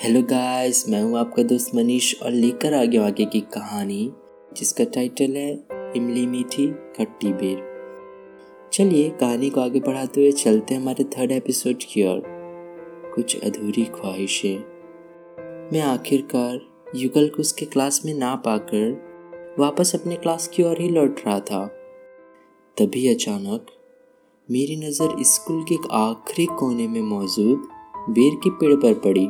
Hello guys मैं हूँ आपका दोस्त मनीष और लेकर आ गया आगे की कहानी, जिसका टाइटल है इमली मीठी खट्टी बेर। चलिए कहानी को आगे बढ़ाते हुए चलते हैं हमारे थर्ड एपिसोड की ओर। कुछ अधूरी ख्वाहिशें। मैं आखिरकार युगल को उसके क्लास में ना पाकर वापस अपने क्लास की ओर ही लौट रहा था। तभी अचानक मेरी नज़र स्कूल के एक आखिरी कोने में मौजूद बेर के पेड़ पर पड़ी।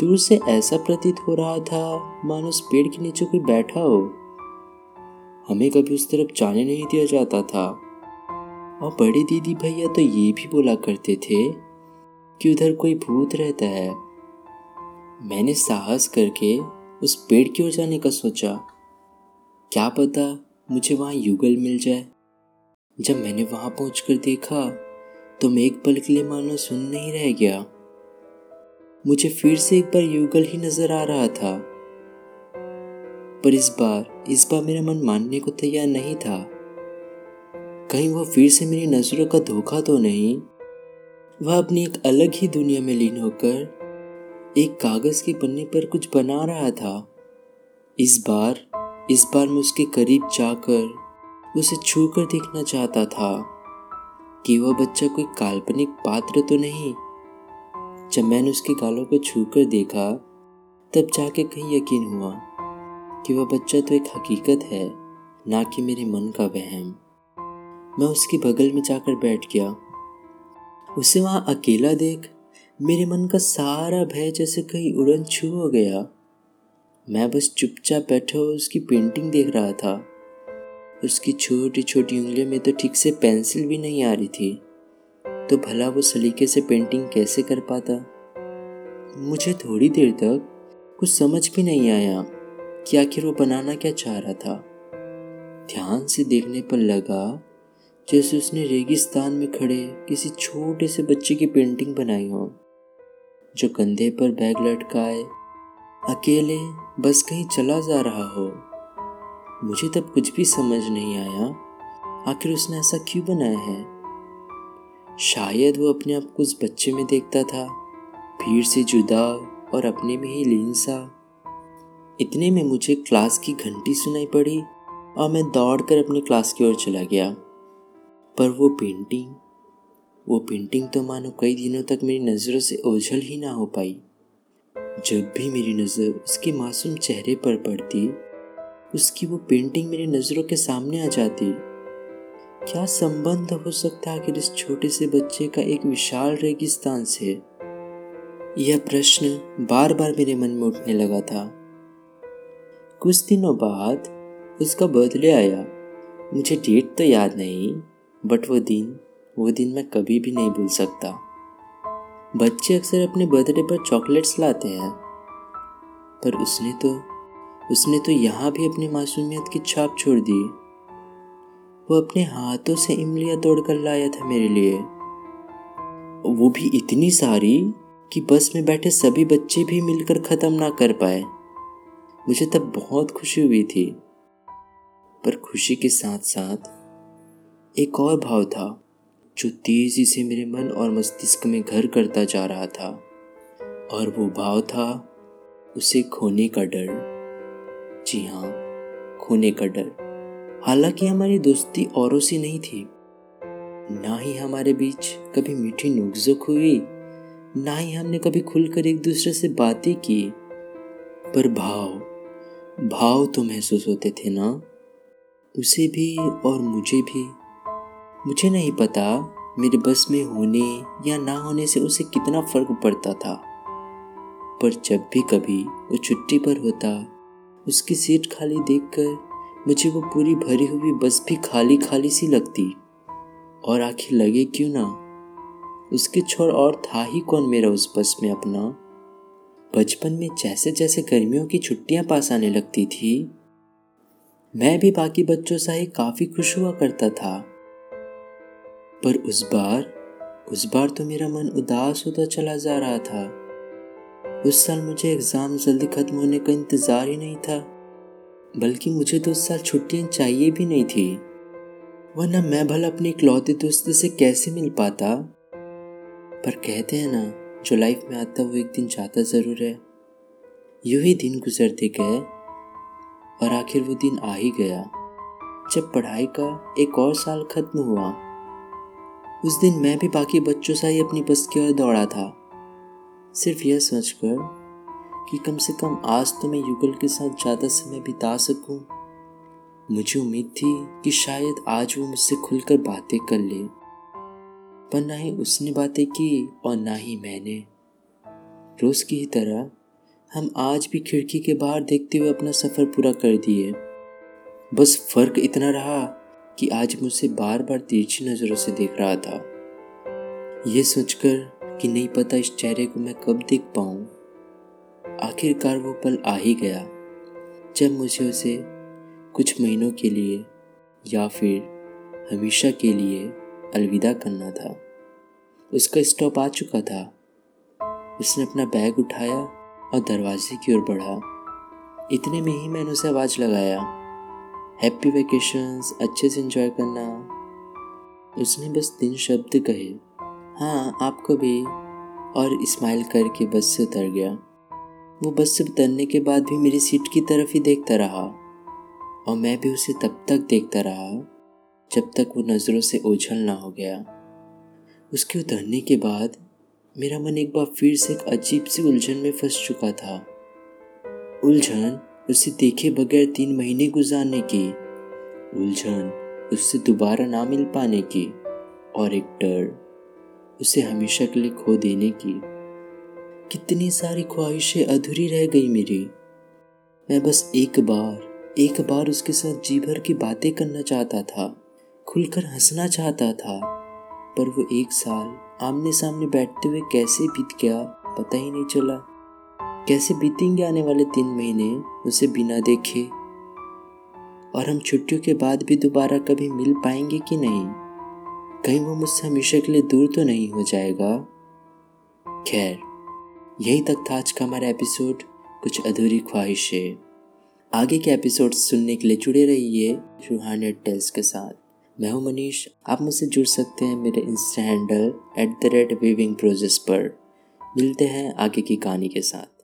दूर से ऐसा प्रतीत हो रहा था, मानो उस पेड़ के नीचे कोई बैठा हो। हमें कभी उस तरफ़ जाने नहीं दिया जाता था। और बड़े दीदी भैया तो ये भी बोला करते थे कि उधर कोई भूत रहता है। मैंने साहस करके उस पेड़ की ओर जाने का सोचा। क्या पता मुझे वहाँ युगल मिल जाए। जब मैंने वहाँ पहुँच देखा तो मैं एक पल के लिए मानो सुन नहीं रह गया। मुझे फिर से एक बार युगल ही नज़र आ रहा था। पर इस बार इस बार मेरा मन मानने को तैयार नहीं था। कहीं वह फिर से मेरी नज़रों का धोखा तो नहीं? वह अपनी एक अलग ही दुनिया में लीन होकर एक कागज़ के पन्ने पर कुछ बना रहा था। इस बार इस बार मैं उसके करीब जाकर उसे छू कर देखना चाहता था कि वह बच्चा कोई काल्पनिक पात्र तो नहीं जब मैंने उसके गालों को छू कर देखा, तब जाके कहीं यकीन हुआ कि वह बच्चा तो एक हकीकत है, ना कि मेरे मन का वहम। मैं उसके बगल में जाकर बैठ गया। उसे वहाँ अकेला देख, मेरे मन का सारा भय जैसे कहीं उड़न छू हो गया। मैं बस चुपचाप बैठा हुआ उसकी पेंटिंग देख रहा था। उसकी छोटी छोटी उंगलियों में तो ठीक से पेंसिल भी नहीं आ रही थी। तो भला वो सलीके से पेंटिंग कैसे कर पाता? मुझे थोड़ी देर तक कुछ समझ भी नहीं आया कि आखिर वो बनाना क्या चाह रहा था। ध्यान से देखने पर लगा जैसे उसने रेगिस्तान में खड़े किसी छोटे से बच्चे की पेंटिंग बनाई हो, जो कंधे पर बैग लटकाए, अकेले बस कहीं चला जा रहा हो। मुझे तब कुछ भी समझ नहीं आया, आखिर उसने ऐसा क्यों बनाया है? शायद वो अपने आप को उस बच्चे में देखता था, भीड़ से जुदा और अपने में ही लीन सा। इतने में मुझे क्लास की घंटी सुनाई पड़ी और मैं दौड़कर अपनी क्लास की ओर चला गया। पर वो पेंटिंग वो पेंटिंग तो मानो कई दिनों तक मेरी नज़रों से ओझल ही ना हो पाई। जब भी मेरी नज़र उसके मासूम चेहरे पर पड़ती, उसकी वो पेंटिंग मेरी नज़रों के सामने आ जाती। क्या संबंध हो सकता है आखिर इस छोटे से बच्चे का एक विशाल रेगिस्तान से? यह प्रश्न बार बार मेरे मन में उठने लगा था। कुछ दिनों बाद उसका बर्थडे आया। मुझे डेट तो याद नहीं, बट वो दिन वो दिन मैं कभी भी नहीं भूल सकता। बच्चे अक्सर अपने बर्थडे पर चॉकलेट्स लाते हैं, पर उसने तो उसने तो यहाँ भी अपनी मासूमियत की छाप छोड़ दी। वो अपने हाथों से इमलियाँ तोड़कर लाया था मेरे लिए। वो भी इतनी सारी कि बस में बैठे सभी बच्चे भी मिलकर ख़त्म ना कर पाए। मुझे तब बहुत खुशी हुई थी। पर खुशी के साथ साथ एक और भाव था, जो तेज़ी से मेरे मन और मस्तिष्क में घर करता जा रहा था। और वो भाव था उसे खोने का डर। जी हाँ खोने का डर। हालाँकि हमारी दोस्ती औरों से नहीं थी। ना ही हमारे बीच कभी मीठी नुकझुक हुई, ना ही हमने कभी खुलकर एक दूसरे से बातें की। पर भाव भाव तो महसूस होते थे ना? उसे भी और मुझे भी। मुझे नहीं पता मेरे बस में होने या ना होने से उसे कितना फ़र्क पड़ता था। पर जब भी कभी वो छुट्टी पर होता, उसकी सीट खाली देखकर मुझे वो पूरी भरी हुई बस भी खाली खाली सी लगती। और आखिर लगे क्यों ना? उसके छोर और था ही कौन मेरा उस बस में अपना? बचपन में जैसे जैसे गर्मियों की छुट्टियाँ पास आने लगती थी, मैं भी बाकी बच्चों सा ही काफ़ी खुश हुआ करता था। पर उस बार उस बार तो मेरा मन उदास होता चला जा रहा था। उस साल मुझे एग्ज़ाम जल्दी ख़त्म होने का इंतज़ार ही नहीं था। बल्कि मुझे तो उस साल छुट्टियाँ चाहिए भी नहीं थी। वरना मैं भला अपने इकलौते दोस्त से कैसे मिल पाता? पर कहते हैं ना, जो लाइफ में आता वो एक दिन जाता ज़रूर है। यूँ ही दिन गुजरते गए और आखिर वो दिन आ ही गया, जब पढ़ाई का एक और साल खत्म हुआ। उस दिन मैं भी बाकी बच्चों सा ही अपनी बस की ओर दौड़ा था। सिर्फ़ यह सोचकर कि कम से कम आज तो मैं युगल के साथ ज़्यादा समय बिता सकूँ। मुझे उम्मीद थी कि शायद आज वो मुझसे खुलकर बातें कर ले। पर ना ही उसने बातें की और ना ही मैंने। रोज की ही तरह, हम आज भी खिड़की के बाहर देखते हुए अपना सफ़र पूरा कर दिए। बस फ़र्क इतना रहा कि आज मुझसे बार बार तिरछी नज़रों से देख रहा था। यह सोचकर कि नहीं पता इस चेहरे को मैं कब देख पाऊँ। आखिरकार वो पल आ ही गया। जब मुझे उसे कुछ महीनों के लिए या फिर हमेशा के लिए अलविदा करना था, उसका स्टॉप आ चुका था। उसने अपना बैग उठाया और दरवाजे की ओर बढ़ा। इतने में ही मैंने उसे आवाज़ लगाया। हैप्पी वेकेशंस अच्छे से एंजॉय करना। उसने बस तीन शब्द कहे। हाँ आपको भी। और स्माइल करके बस से उतर गया। वो बस से उतरने के बाद भी मेरी सीट की तरफ़ ही देखता रहा और मैं भी उसे तब तक देखता रहा जब तक वो नज़रों से ओझल ना हो गया। उसके उतरने के बाद मेरा मन एक बार फिर से एक अजीब सी उलझन में फंस चुका था। उलझन उसे देखे बगैर तीन महीने गुजारने की, उलझन उससे दोबारा ना मिल पाने की और एक डर उसे हमेशा के लिए खो देने की। कितनी सारी ख्वाहिशें अधूरी रह गई मेरी। मैं बस एक बार एक बार उसके साथ जी भर की बातें करना चाहता था, खुलकर हंसना चाहता था, पर वो एक साल आमने सामने बैठते हुए कैसे बीत गया पता ही नहीं चला। कैसे बीतेंगे आने वाले तीन महीने, उसे बिना देखे। और हम छुट्टियों के बाद भी दोबारा कभी मिल पाएँगे कि नहीं? कहीं वो मुझसे हमेशा के लिए दूर तो नहीं हो जाएगा? खैर यही तक था आज का हमारा एपिसोड कुछ अधूरी ख्वाहिशें। आगे के एपिसोड सुनने के लिए जुड़े रहिए रूहानियत टेल्स के साथ। मैं हूँ मनीष। आप मुझसे जुड़ सकते हैं मेरे Insta handle at the rate weaving process पर। मिलते हैं आगे की कहानी के साथ।